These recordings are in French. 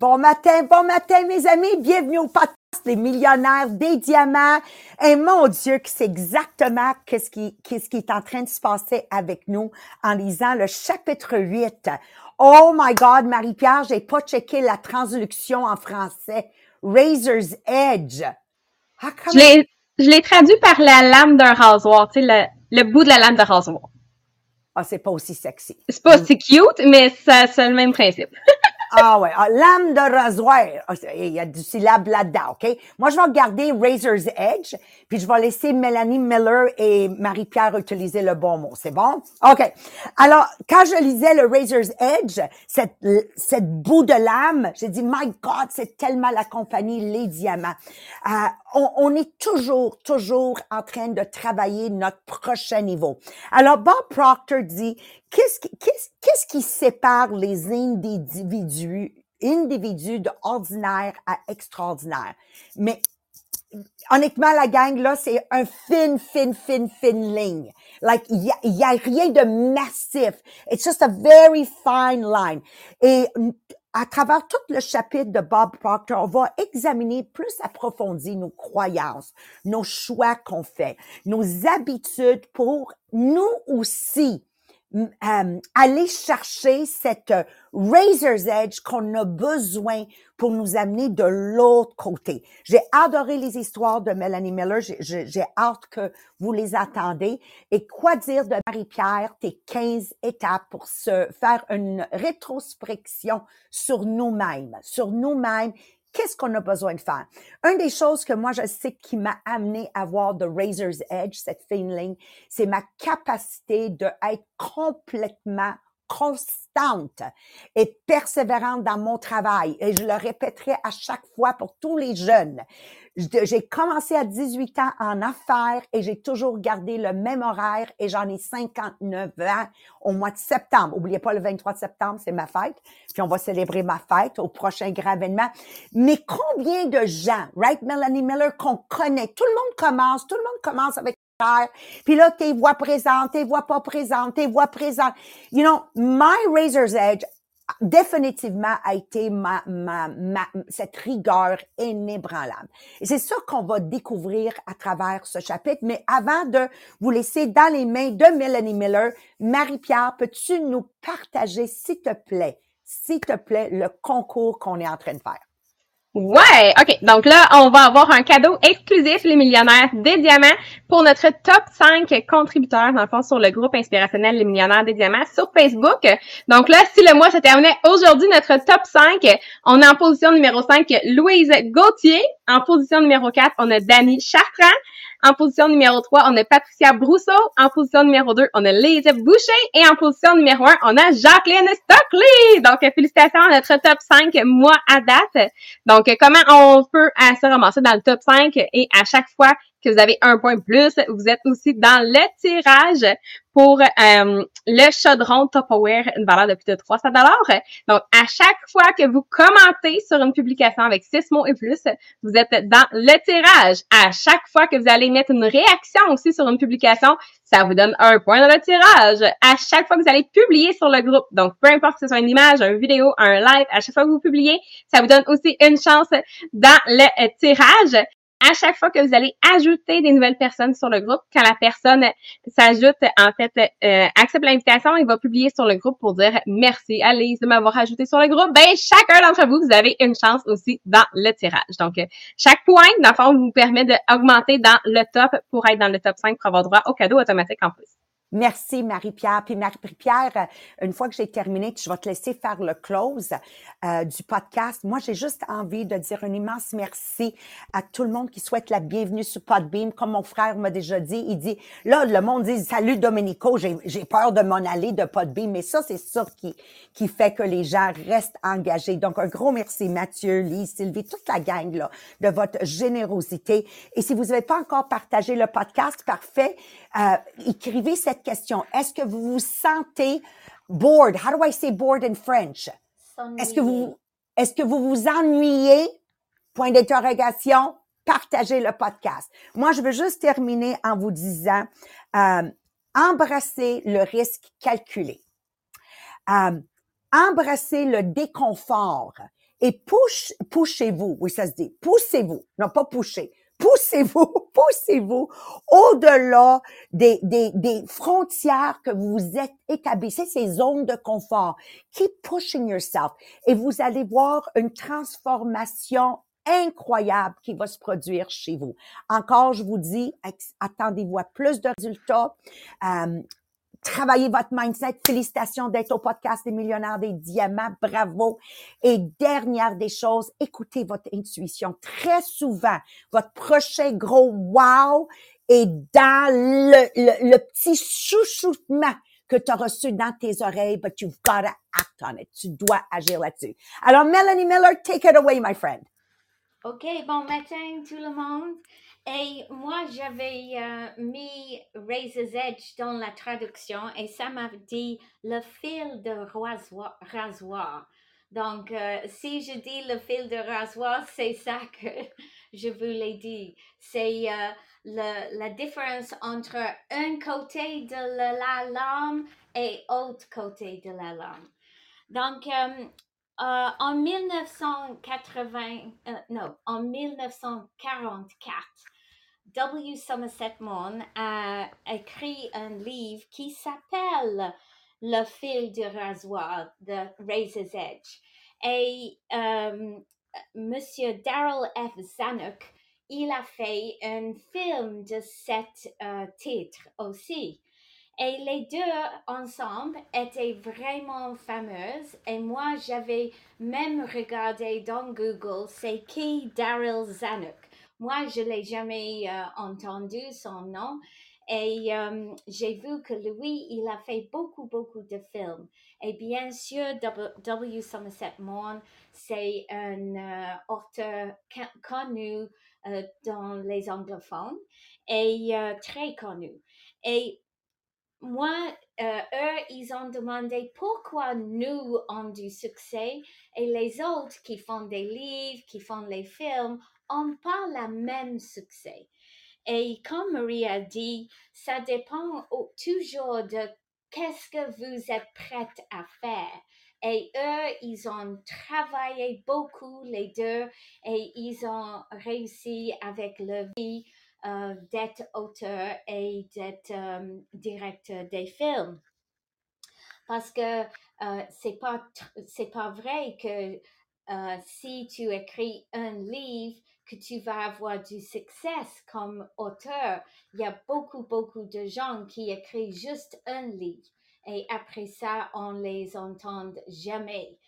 Bon matin, bon matin, mes amis. Bienvenue au podcast Les millionnaires des diamants. Et mon Dieu, que c'est exactement qu'est-ce qui, qu'est-ce qui est en train de se passer avec nous en lisant le chapitre 8. Oh my God, Marie-Pierre, j'ai pas checké la traduction en français. Razor's Edge. Ah, je l'ai, je l'ai traduit par la lame d'un rasoir, tu sais, le, le bout de la lame de rasoir. Ah, c'est pas aussi sexy. C'est pas aussi cute, mais ça, c'est le même principe. Ah ouais, ah, lame de rasoir. Ah, il y a du syllabe là-dedans, OK? Moi, je vais regarder Razor's Edge, puis je vais laisser Mélanie Miller et Marie-Pierre utiliser le bon mot. C'est bon? OK. Alors, quand je lisais le Razor's Edge, cette, cette bout de lame, j'ai dit, my God, c'est tellement la compagnie Les Diamants. Euh, on, on, est toujours, toujours en train de travailler notre prochain niveau. Alors, Bob Proctor dit, qu'est-ce qui, qu'est-ce, qu'est-ce qui sépare les individus, individus de à extraordinaire? Mais honnêtement, la gang, là, c'est un fin, fin, fin, fin ligne. Like, il y a, y a rien de massif. It's just a very fine line. Et à travers tout le chapitre de Bob Proctor, on va examiner plus approfondi nos croyances, nos choix qu'on fait, nos habitudes pour nous aussi euh, aller chercher cette razor's edge qu'on a besoin pour nous amener de l'autre côté. J'ai adoré les histoires de Melanie Miller. J'ai hâte que vous les attendez. Et quoi dire de Marie-Pierre, tes 15 étapes pour se faire une rétrospection sur nous-mêmes, sur nous-mêmes qu'est-ce qu'on a besoin de faire? Une des choses que moi, je sais qui m'a amené à voir The Razor's Edge, cette fine c'est ma capacité de être complètement constante et persévérante dans mon travail. Et je le répéterai à chaque fois pour tous les jeunes. J'ai commencé à 18 ans en affaires et j'ai toujours gardé le même horaire et j'en ai 59 ans au mois de septembre. Oubliez pas le 23 septembre, c'est ma fête. Puis on va célébrer ma fête au prochain grand événement. Mais combien de gens, right, Melanie Miller, qu'on connaît, tout le monde commence, tout le monde commence avec puis là, tes voix présentes, tes voix pas présentes, tes voix présentes. You know, my Razor's Edge définitivement a été ma, ma, ma, cette rigueur inébranlable. Et c'est ça qu'on va découvrir à travers ce chapitre. Mais avant de vous laisser dans les mains de Melanie Miller, Marie-Pierre, peux-tu nous partager, s'il te plaît, s'il te plaît, le concours qu'on est en train de faire? Ouais, ok. Donc là, on va avoir un cadeau exclusif, les millionnaires des diamants, pour notre top 5 contributeurs, dans le fond, sur le groupe inspirationnel Les millionnaires des diamants sur Facebook. Donc là, si le mois se terminait aujourd'hui, notre top 5, on est en position numéro 5, Louise Gauthier. En position numéro 4, on a Dani Chartrand. En position numéro 3, on a Patricia Brousseau. En position numéro 2, on a Lise Boucher. Et en position numéro 1, on a Jacqueline Stockley. Donc, félicitations à notre top 5 mois à date. Donc, comment on peut se ramasser dans le top 5 et à chaque fois que vous avez un point plus. Vous êtes aussi dans le tirage pour euh, le chaudron Tupperware, une valeur de plus de 300 Donc, à chaque fois que vous commentez sur une publication avec six mots et plus, vous êtes dans le tirage. À chaque fois que vous allez mettre une réaction aussi sur une publication, ça vous donne un point dans le tirage. À chaque fois que vous allez publier sur le groupe, donc peu importe que ce soit une image, une vidéo, un live, à chaque fois que vous publiez, ça vous donne aussi une chance dans le tirage à chaque fois que vous allez ajouter des nouvelles personnes sur le groupe, quand la personne s'ajoute, en fait, euh, accepte l'invitation, il va publier sur le groupe pour dire merci Alice de m'avoir ajouté sur le groupe. Ben, chacun d'entre vous, vous avez une chance aussi dans le tirage. Donc, euh, chaque point, dans le fond, vous permet d'augmenter dans le top pour être dans le top 5 pour avoir droit au cadeau automatique en plus. Merci, Marie-Pierre. Puis Marie-Pierre, euh, une fois que j'ai terminé, je vais te laisser faire le close euh, du podcast. Moi, j'ai juste envie de dire un immense merci à tout le monde qui souhaite la bienvenue sur Podbeam. Comme mon frère m'a déjà dit, il dit, là, le monde dit, salut Domenico, j'ai peur de m'en aller de Podbeam. Mais ça, c'est ça qui, qui fait que les gens restent engagés. Donc, un gros merci, Mathieu, Lise, Sylvie, toute la gang là, de votre générosité. Et si vous n'avez pas encore partagé le podcast, parfait, euh, écrivez cette question. Est-ce que vous vous sentez bored? How do I say bored in French? Est-ce que vous, est-ce que vous vous ennuyez? Point d'interrogation. Partagez le podcast. Moi, je veux juste terminer en vous disant, euh, embrassez le risque calculé. Euh, embrassez le déconfort et push, poussez-vous. Oui, ça se dit. Poussez-vous. Non, pas pousser. Poussez-vous, poussez-vous au-delà des, des, des frontières que vous êtes établissées, ces zones de confort. Keep pushing yourself. Et vous allez voir une transformation incroyable qui va se produire chez vous. Encore, je vous dis, attendez-vous à plus de résultats. Euh, travaillez votre mindset. Félicitations d'être au podcast des millionnaires des diamants. Bravo. Et dernière des choses, écoutez votre intuition. Très souvent, votre prochain gros wow est dans le, petit chouchoutement que tu as reçu dans tes oreilles, but you've got to act on it. Tu dois agir là-dessus. Alors, Melanie Miller, take it away, my friend. OK, bon matin tout le monde. Et moi, j'avais euh, mis Razor's Edge dans la traduction et ça m'a dit le fil de rasoir. Donc, euh, si je dis le fil de rasoir, c'est ça que je voulais dire. C'est euh, la différence entre un côté de la lame et l'autre côté de la lame. Donc, euh, en 1980, euh, non, en 1944, W. Somerset Maugham a écrit un livre qui s'appelle Le fil de rasoir, The Razor's Edge. Et euh, Monsieur Daryl F. Zanuck, il a fait un film de cet titre aussi. Et les deux ensemble étaient vraiment fameuses. Et moi, j'avais même regardé dans Google, c'est qui Daryl Zanuck? Moi, je l'ai jamais euh, entendu son nom. Et euh, j'ai vu que lui, il a fait beaucoup, beaucoup de films. Et bien sûr, W. Somerset Maugham, c'est un euh, auteur connu dans les anglophones et très connu. Et moi, eux, ils ont demandé pourquoi nous avons du succès et les autres qui font des livres, qui font les films, pas le même succès. Et comme Marie a dit, ça dépend toujours de qu'est-ce que vous êtes prête à faire. Et eux, ils ont travaillé beaucoup, les deux, et ils ont réussi avec leur vie euh, d'être auteur et d'être euh, directeur des films. Parce que euh, c'est pas pas vrai que si tu écris un livre que tu vas avoir du succès comme auteur. Il y a beaucoup, beaucoup de gens qui écrivent juste un livre et après ça, on les entend jamais.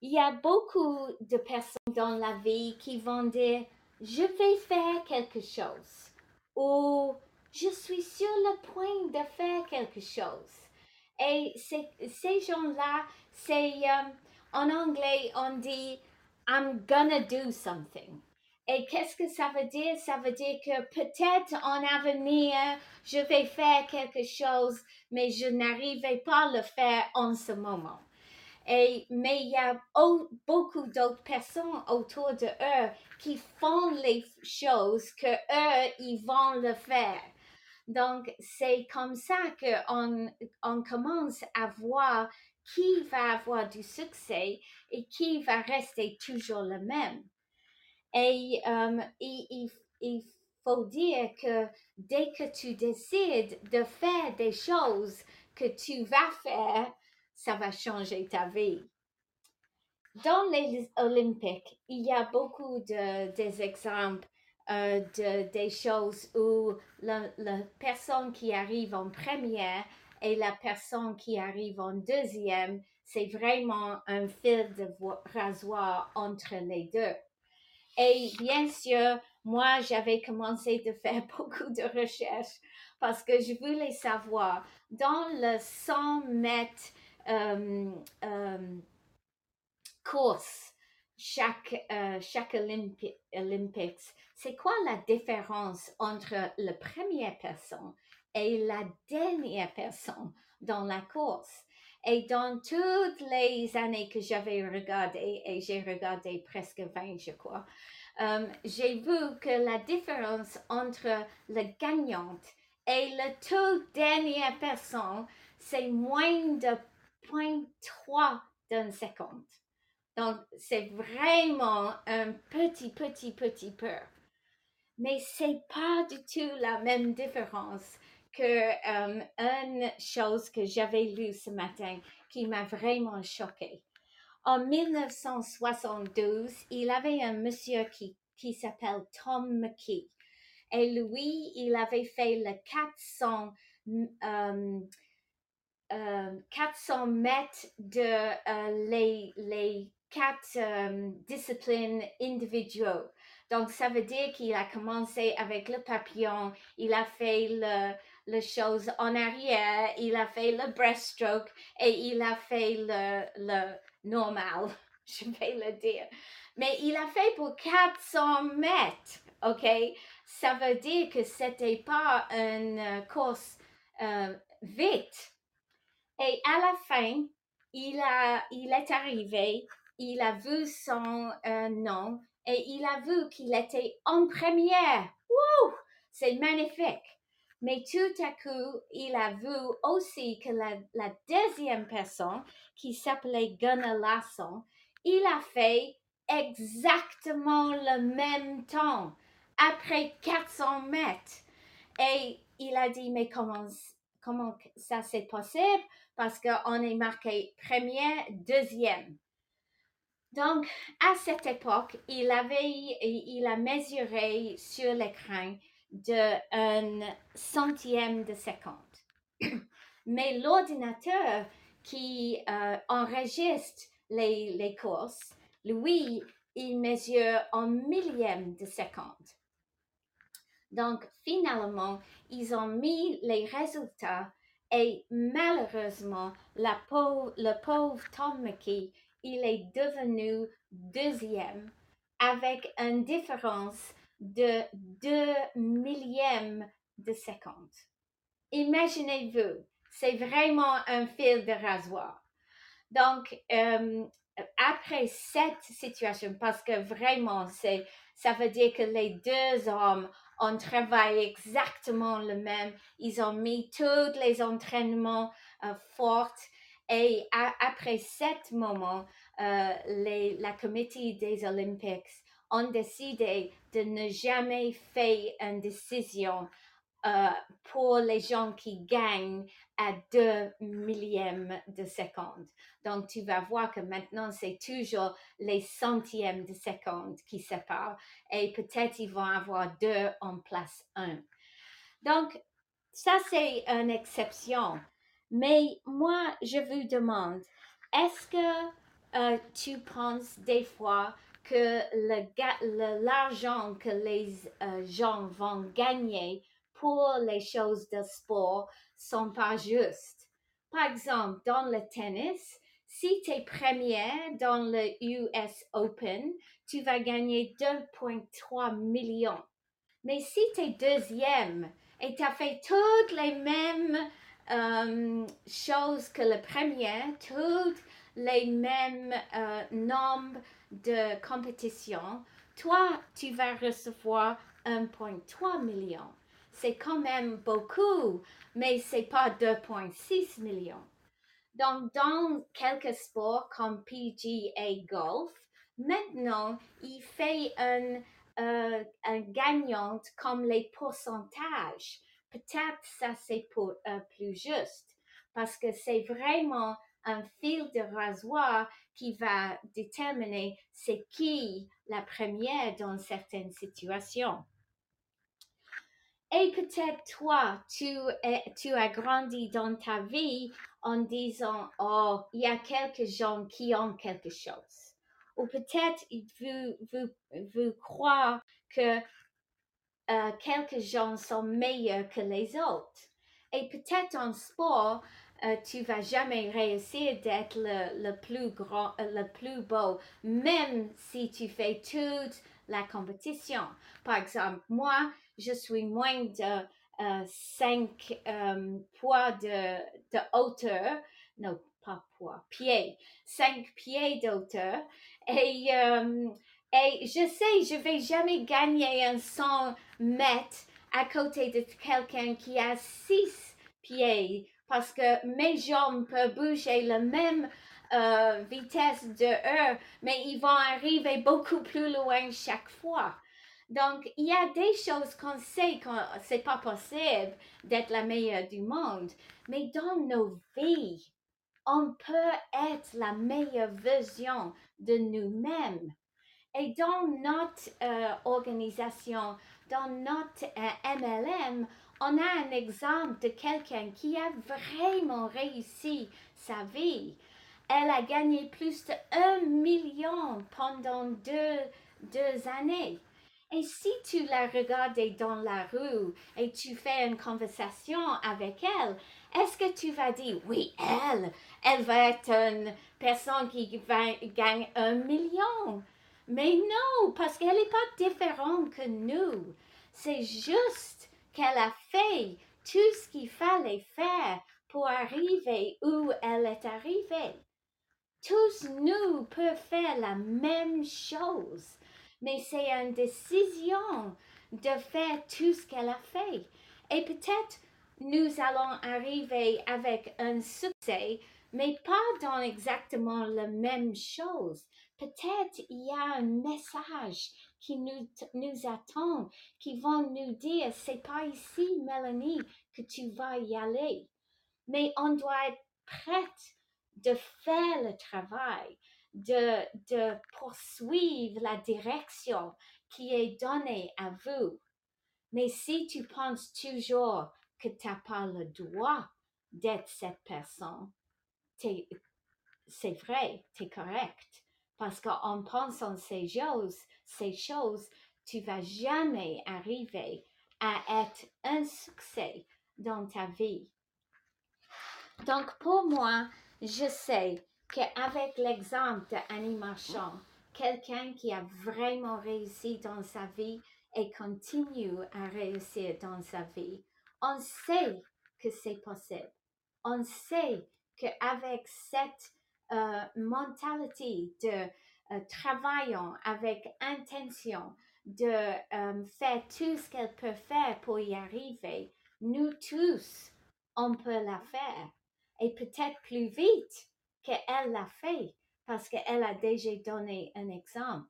Il y a beaucoup de personnes dans la vie qui vont dire je vais faire quelque chose ou je suis sur le point de faire quelque chose. Et ces gens-là, c'est euh, en anglais, on dit I'm gonna do something. Et qu'est-ce que ça veut dire? Ça veut dire que peut-être en avenir, je vais faire quelque chose, mais je n'arriverai pas à le faire en ce moment. Et, mais il y a beaucoup d'autres personnes autour de eux qui font les choses que eux, ils vont le faire. Donc, c'est comme ça qu'on on commence à voir qui va avoir du succès et qui va rester toujours le même. Et euh, il, il, faut dire que dès que tu décides de faire des choses que tu vas faire, ça va changer ta vie. Dans les Olympiques, il y a beaucoup de, des exemples euh, de, des choses où la, personne qui arrive en première et la personne qui arrive en deuxième, c'est vraiment un fil de rasoir entre les deux. Et bien sûr, moi, j'avais commencé de faire beaucoup de recherches parce que je voulais savoir dans le 100 mètres euh, euh, course chaque, euh, chaque Olympics, c'est quoi la différence entre la première personne et la dernière personne dans la course? Et dans toutes les années que j'avais regardé, et j'ai regardé presque 20, je crois, j'ai vu que la différence entre la gagnante et la toute dernière personne, c'est moins de 0.3 d'une seconde. Donc, c'est vraiment un petit, petit, petit peur. Mais c'est pas du tout la même différence que euh, une chose que j'avais lue ce matin qui m'a vraiment choquée. En 1972, il avait un monsieur qui, qui s'appelle Tom McKee. Et lui, il avait fait le 400, euh, euh, 400 mètres de les, les quatre disciplines individuelles. Donc, ça veut dire qu'il a commencé avec le papillon, il a fait le, le chose en arrière, il a fait le breaststroke et il a fait le, le normal, je vais le dire. Mais il a fait pour 400 mètres, OK? Ça veut dire que c'était pas une euh, course euh, vite. Et à la fin, il, a, il est arrivé, il a vu son euh, nom et il a vu qu'il était en première. Wouh! C'est magnifique. Mais tout à coup, il a vu aussi que la, deuxième personne, qui s'appelait Gunnar Larsson, il a fait exactement le même temps, après 400 mètres. Et il a dit, mais comment, ça c'est possible? Parce qu'on est marqué première, deuxième. Donc, à cette époque, il avait, il a mesuré sur l'écran de un centième de seconde. Mais l'ordinateur qui euh, enregistre les, les courses, lui, il mesure en millième de seconde. Donc, finalement, ils ont mis les résultats et malheureusement, le pauvre Tom McKee, il est devenu deuxième avec une différence de 2 millièmes de seconde. Imaginez-vous, c'est vraiment un fil de rasoir. Donc, euh, après cette situation, parce que vraiment, c'est, ça veut dire que les deux hommes ont travaillé exactement le même, ils ont mis tous les entraînements euh, forts et après cet moment, euh, les, la comité des Olympiques ont décidé de ne jamais faire une décision euh, pour les gens qui gagnent à deux millièmes de seconde. Donc, tu vas voir que maintenant, c'est toujours les centièmes de seconde qui séparent et peut-être ils vont avoir deux en place un. Donc, ça, c'est une exception. Mais moi, je vous demande, est-ce que euh, tu penses des fois que l'argent que les euh, gens vont gagner pour les choses de sport sont pas justes. Par exemple, dans le tennis, si tu es première dans le US Open, tu vas gagner 2,3 millions. Mais si tu es deuxième et tu as fait toutes les mêmes euh, choses que le premier, toutes les mêmes euh, nombres de compétition, toi, tu vas recevoir 1,3 million. C'est quand même beaucoup, mais c'est pas 2,6 millions. Donc, dans quelques sports comme PGA Golf, maintenant, il fait un, euh, un gagnant comme les pourcentages. Peut-être ça c'est pour euh, plus juste parce que c'est vraiment un fil de rasoir qui va déterminer c'est qui la première dans certaines situations. Et peut-être toi, tu, as grandi dans ta vie en disant, oh, il y a quelques gens qui ont quelque chose. Ou peut-être vous, vous, vous croire que euh, quelques gens sont meilleurs que les autres. Et peut-être en sport, euh, tu vas jamais réussir d'être le, le, plus grand, euh, le plus beau, même si tu fais toute la compétition. Par exemple, moi, je suis moins de 5 euh, poids de, de, hauteur, non, pas poids, pieds, 5 pieds d'auteur. Et, et je sais, je vais jamais gagner un 100 mètres à côté de quelqu'un qui a 6 pieds parce que mes jambes peuvent bouger le même euh, vitesse de eux, mais ils vont arriver beaucoup plus loin chaque fois. Donc, il y a des choses qu'on sait que c'est pas possible d'être la meilleure du monde, mais dans nos vies, on peut être la meilleure version de nous-mêmes. Et dans notre euh, organisation, dans notre euh, MLM, on a un exemple de quelqu'un qui a vraiment réussi sa vie. Elle a gagné plus de 1 million pendant deux, deux années. Et si tu la regardais dans la rue et tu fais une conversation avec elle, est-ce que tu vas dire, oui, elle, elle va être une personne qui gagne un million? Mais non, parce qu'elle n'est pas différente que nous. C'est juste qu'elle a fait tout ce qu'il fallait faire pour arriver où elle est arrivée. Tous nous peuvent faire la même chose, mais c'est une décision de faire tout ce qu'elle a fait. Et peut-être nous allons arriver avec un succès, mais pas dans exactement la même chose. Peut-être il y a un message qui nous, nous attend, qui vont nous dire, c'est pas ici, Mélanie, que tu vas y aller. Mais on doit être prête de faire le travail, de, de poursuivre la direction qui est donnée à vous. Mais si tu penses toujours que tu n'as pas le droit d'être cette personne, c'est vrai, tu es correct. Parce qu'en pensant ces choses, ces choses, tu vas jamais arriver à être un succès dans ta vie. Donc, pour moi, je sais qu'avec l'exemple d'Annie Marchand, quelqu'un qui a vraiment réussi dans sa vie et continue à réussir dans sa vie, on sait que c'est possible. On sait qu'avec cette euh, mentalité de euh, travaillant avec intention, de euh, faire tout ce qu'elle peut faire pour y arriver, nous tous, on peut la faire. Et peut-être plus vite qu'elle l'a fait, parce qu'elle a déjà donné un exemple.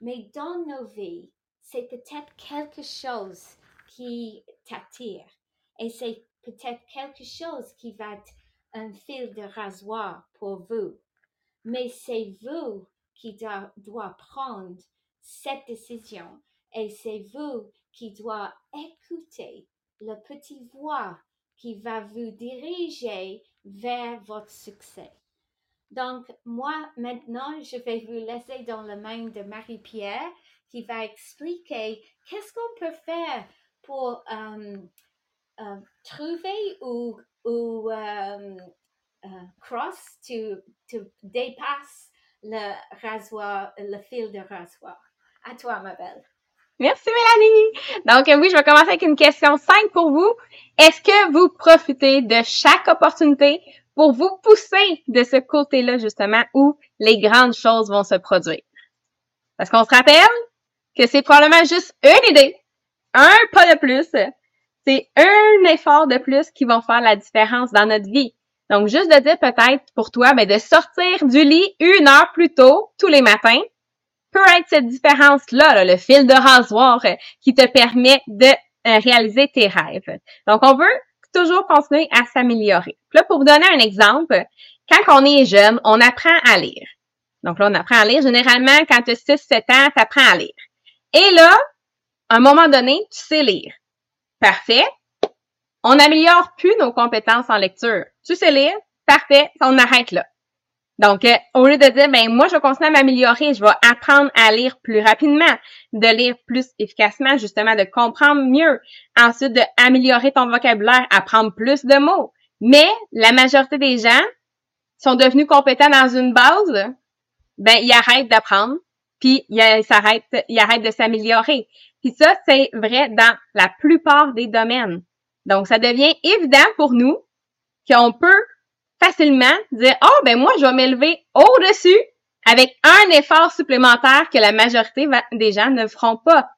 Mais dans nos vies, c'est peut-être quelque chose qui t'attire. Et c'est peut-être quelque chose qui va être un fil de rasoir pour vous. Mais c'est vous qui doit, prendre cette décision et c'est vous qui doit écouter la petite voix qui va vous diriger vers votre succès. Donc, moi, maintenant, je vais vous laisser dans la main de Marie-Pierre qui va expliquer qu'est-ce qu'on peut faire pour euh, euh, trouver ou, ou euh, cross, to, to dépasse le rasoir, le fil de rasoir. À toi, ma belle. Merci, Mélanie. Donc, oui, je vais commencer avec une question simple pour vous. Est-ce que vous profitez de chaque opportunité pour vous pousser de ce côté-là, justement, où les grandes choses vont se produire? Parce qu'on se rappelle que c'est probablement juste une idée, un pas de plus. C'est un effort de plus qui va faire la différence dans notre vie. Donc, juste de dire peut-être pour toi, ben, de sortir du lit une heure plus tôt tous les matins peut être cette différence-là, le fil de rasoir euh, qui te permet de euh, réaliser tes rêves. Donc, on veut toujours continuer à s'améliorer. Là, pour donner un exemple, quand on est jeune, on apprend à lire. Donc là, on apprend à lire. Généralement, quand tu as 6-7 ans, tu apprends à lire. Et là, à un moment donné, tu sais lire. Parfait on n'améliore plus nos compétences en lecture. Tu sais lire? Parfait, on arrête là. Donc, euh, au lieu de dire, ben moi, je vais continuer à m'améliorer, je vais apprendre à lire plus rapidement, de lire plus efficacement, justement, de comprendre mieux. Ensuite, d'améliorer ton vocabulaire, apprendre plus de mots. Mais la majorité des gens sont devenus compétents dans une base, ben ils arrêtent d'apprendre, puis ils s'arrêtent, ils arrêtent de s'améliorer. Puis ça, c'est vrai dans la plupart des domaines. Donc, ça devient évident pour nous qu'on peut facilement dire, oh, ben moi, je vais m'élever au-dessus avec un effort supplémentaire que la majorité des gens ne feront pas.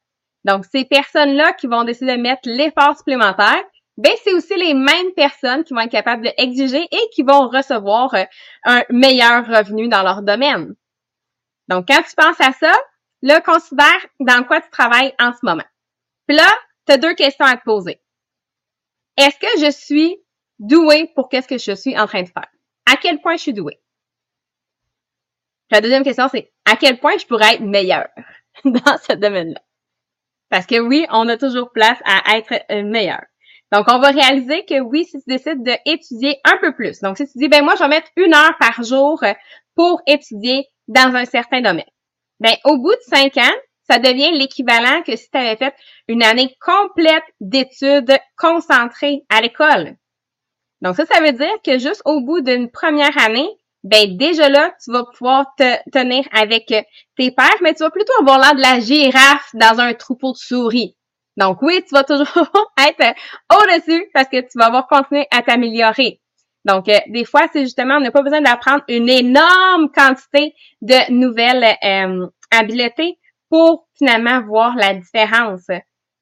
Donc, ces personnes-là qui vont décider de mettre l'effort supplémentaire, ben c'est aussi les mêmes personnes qui vont être capables d'exiger et qui vont recevoir euh, un meilleur revenu dans leur domaine. Donc, quand tu penses à ça, là, considère dans quoi tu travailles en ce moment. Puis là, tu as deux questions à te poser. Est-ce que je suis doué pour qu'est-ce que je suis en train de faire? À quel point je suis doué? la deuxième question, c'est à quel point je pourrais être meilleur dans ce domaine-là? Parce que oui, on a toujours place à être euh, meilleur. Donc, on va réaliser que oui, si tu décides d'étudier un peu plus, donc si tu dis, ben moi, je vais mettre une heure par jour euh, pour étudier dans un certain domaine, ben au bout de cinq ans, ça devient l'équivalent que si tu avais fait une année complète d'études concentrées à l'école. Donc ça, ça veut dire que juste au bout d'une première année, ben déjà là, tu vas pouvoir te tenir avec tes pères, mais tu vas plutôt avoir l'air de la girafe dans un troupeau de souris. Donc oui, tu vas toujours être au-dessus parce que tu vas avoir continué à t'améliorer. Donc, euh, des fois, c'est justement, on n'a pas besoin d'apprendre une énorme quantité de nouvelles euh, habiletés pour finalement voir la différence.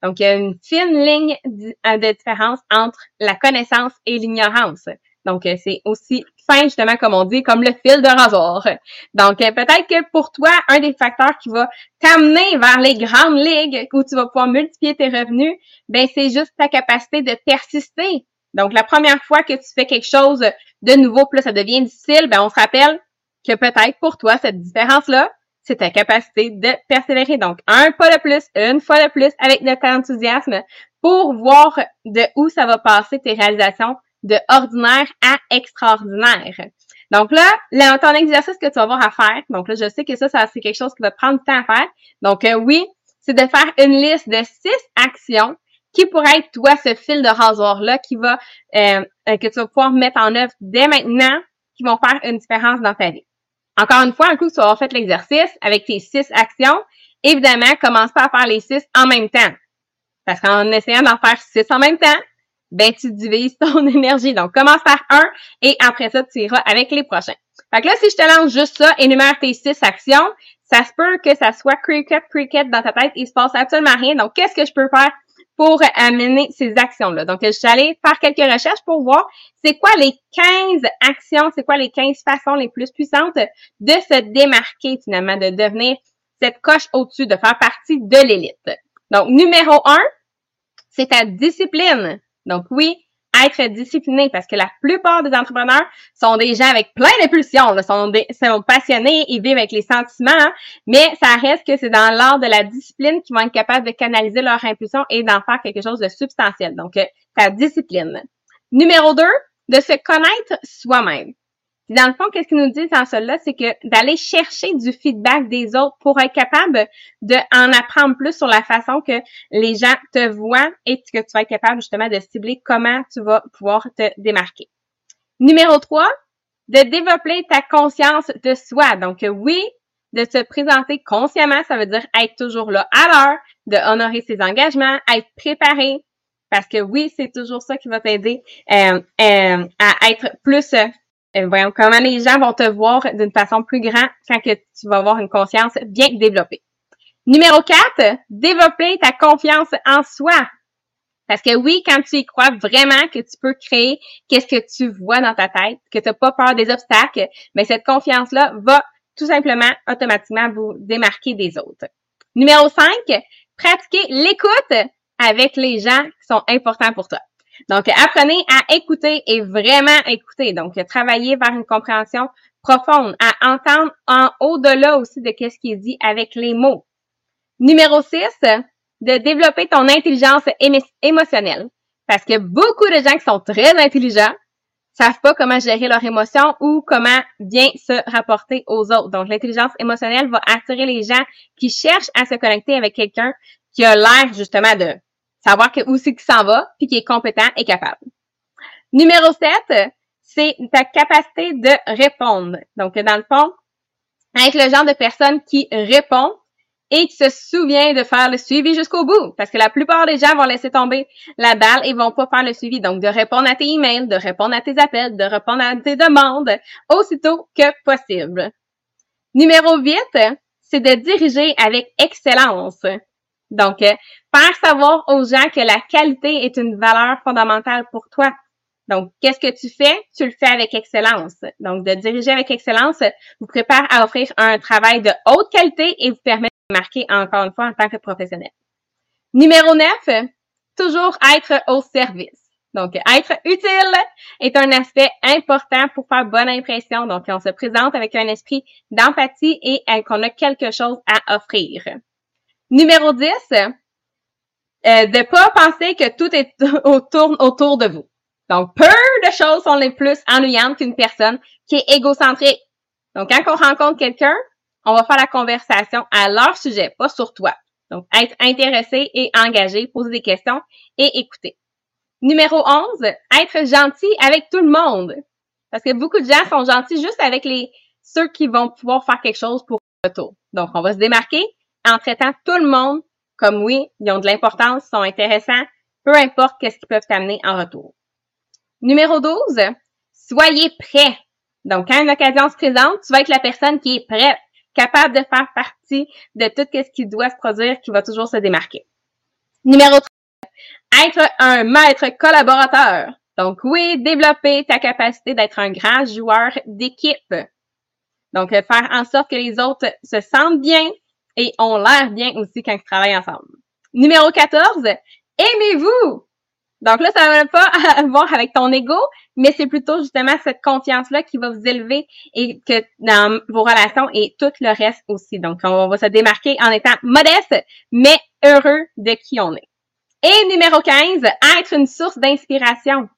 Donc, il y a une fine ligne euh, de différence entre la connaissance et l'ignorance. Donc, c'est aussi fin, justement, comme on dit, comme le fil de rasoir. Donc, euh, peut-être que pour toi, un des facteurs qui va t'amener vers les grandes ligues où tu vas pouvoir multiplier tes revenus, ben c'est juste ta capacité de persister. Donc, la première fois que tu fais quelque chose de nouveau, plus ça devient difficile, ben on se rappelle que peut-être pour toi, cette différence-là, c'est ta capacité de persévérer. Donc, un pas de plus, une fois de plus, avec notre enthousiasme pour voir de où ça va passer tes réalisations de ordinaire à extraordinaire. Donc là, là, ton exercice que tu vas avoir à faire, donc là, je sais que ça, ça c'est quelque chose qui va te prendre du temps à faire. Donc euh, oui, c'est de faire une liste de six actions qui pourraient être, toi, ce fil de rasoir-là qui va, euh, euh, que tu vas pouvoir mettre en œuvre dès maintenant, qui vont faire une différence dans ta vie. Encore une fois, un coup tu vas avoir fait l'exercice avec tes six actions, évidemment, commence pas à faire les six en même temps. Parce qu'en essayant d'en faire six en même temps, ben tu divises ton énergie. Donc, commence par un et après ça, tu iras avec les prochains. Fait que là, si je te lance juste ça, énumère tes six actions, ça se peut que ça soit cricket, cricket dans ta tête, il se passe absolument rien. Donc, qu'est-ce que je peux faire pour amener ces actions-là? Donc, je suis allée faire quelques recherches pour voir c'est quoi les 15 actions, c'est quoi les 15 façons les plus puissantes de se démarquer finalement, de devenir cette coche au-dessus, de faire partie de l'élite. Donc, numéro un, c'est ta discipline. Donc oui, être discipliné parce que la plupart des entrepreneurs sont des gens avec plein d'impulsions, sont, sont passionnés, ils vivent avec les sentiments, hein. mais ça reste que c'est dans l'art de la discipline qu'ils vont être capables de canaliser leur impulsion et d'en faire quelque chose de substantiel. Donc, euh, ta discipline. Numéro deux, de se connaître soi-même dans le fond, qu'est-ce qu'il nous dit dans cela, c'est que d'aller chercher du feedback des autres pour être capable de en apprendre plus sur la façon que les gens te voient et que tu vas être capable justement de cibler comment tu vas pouvoir te démarquer. Numéro 3, de développer ta conscience de soi. Donc oui, de se présenter consciemment, ça veut dire être toujours là à l'heure, de honorer ses engagements, être préparé, parce que oui, c'est toujours ça qui va t'aider euh, euh, à être plus euh, voyons comment les gens vont te voir d'une façon plus grande quand que tu vas avoir une conscience bien développée. Numéro 4, développer ta confiance en soi. Parce que oui, quand tu y crois vraiment que tu peux créer qu'est-ce que tu vois dans ta tête, que tu n'as pas peur des obstacles, mais cette confiance-là va tout simplement automatiquement vous démarquer des autres. Numéro 5, pratiquer l'écoute avec les gens qui sont importants pour toi. Donc, apprenez à écouter et vraiment écouter. Donc, travailler vers une compréhension profonde, à entendre en au-delà aussi de ce qui est dit avec les mots. Numéro 6, de développer ton intelligence émotionnelle. Parce que beaucoup de gens qui sont très intelligents savent pas comment gérer leurs émotions ou comment bien se rapporter aux autres. Donc, l'intelligence émotionnelle va attirer les gens qui cherchent à se connecter avec quelqu'un qui a l'air justement de savoir que, où c'est qu'il s'en va, puis qui est compétent et capable. Numéro 7, c'est ta capacité de répondre. Donc, dans le fond, être le genre de personne qui répond et qui se souvient de faire le suivi jusqu'au bout. Parce que la plupart des gens vont laisser tomber la balle et vont pas faire le suivi. Donc, de répondre à tes emails, de répondre à tes appels, de répondre à tes demandes aussitôt que possible. Numéro 8, c'est de diriger avec excellence. Donc, euh, faire savoir aux gens que la qualité est une valeur fondamentale pour toi. Donc, qu'est-ce que tu fais? Tu le fais avec excellence. Donc, de diriger avec excellence vous prépare à offrir un travail de haute qualité et vous permet de marquer encore une fois en tant que professionnel. Numéro 9, toujours être au service. Donc, être utile est un aspect important pour faire bonne impression. Donc, on se présente avec un esprit d'empathie et qu'on a quelque chose à offrir. Numéro 10, euh, de pas penser que tout est autour, de vous. Donc, peu de choses sont les plus ennuyantes qu'une personne qui est égocentrique. Donc, quand on rencontre quelqu'un, on va faire la conversation à leur sujet, pas sur toi. Donc, être intéressé et engagé, poser des questions et écouter. Numéro 11, être gentil avec tout le monde. Parce que beaucoup de gens sont gentils juste avec les ceux qui vont pouvoir faire quelque chose pour retour. Donc, on va se démarquer en traitant tout le monde comme oui, ils ont de l'importance, sont intéressants, peu importe qu'est-ce qu'ils peuvent t'amener en retour. Numéro 12, soyez prêts. Donc, quand une occasion se présente, tu vas être la personne qui est prête, capable de faire partie de tout ce qui doit se produire, qui va toujours se démarquer. Numéro 13, être un maître collaborateur. Donc, oui, développer ta capacité d'être un grand joueur d'équipe. Donc, faire en sorte que les autres se sentent bien et ont l'air bien aussi quand ils travaillent ensemble. Numéro 14, aimez-vous? Donc là, ça n'a pas à voir avec ton ego, mais c'est plutôt justement cette confiance-là qui va vous élever et que dans vos relations et tout le reste aussi. Donc, on va se démarquer en étant modeste, mais heureux de qui on est. Et numéro 15, être une source d'inspiration.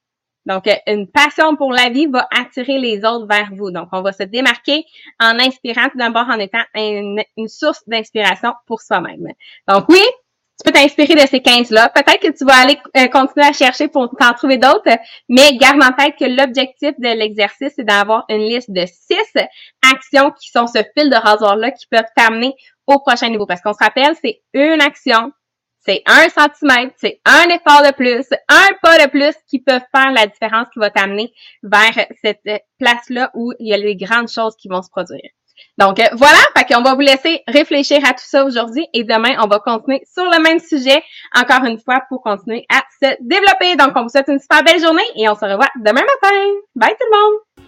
Donc, une passion pour la vie va attirer les autres vers vous. Donc, on va se démarquer en inspirant tout d'abord en étant une, source d'inspiration pour soi-même. Donc, oui, tu peux t'inspirer de ces 15-là. Peut-être que tu vas aller euh, continuer à chercher pour t'en trouver d'autres, mais garde en tête que l'objectif de l'exercice, c'est d'avoir une liste de six actions qui sont ce fil de rasoir-là qui peuvent t'amener au prochain niveau. Parce qu'on se rappelle, c'est une action, c'est un centimètre, c'est un effort de plus, un pas de plus qui peuvent faire la différence qui va t'amener vers cette place-là où il y a les grandes choses qui vont se produire. Donc euh, voilà, fait qu'on va vous laisser réfléchir à tout ça aujourd'hui et demain on va continuer sur le même sujet encore une fois pour continuer à se développer. Donc on vous souhaite une super belle journée et on se revoit demain matin. Bye tout le monde.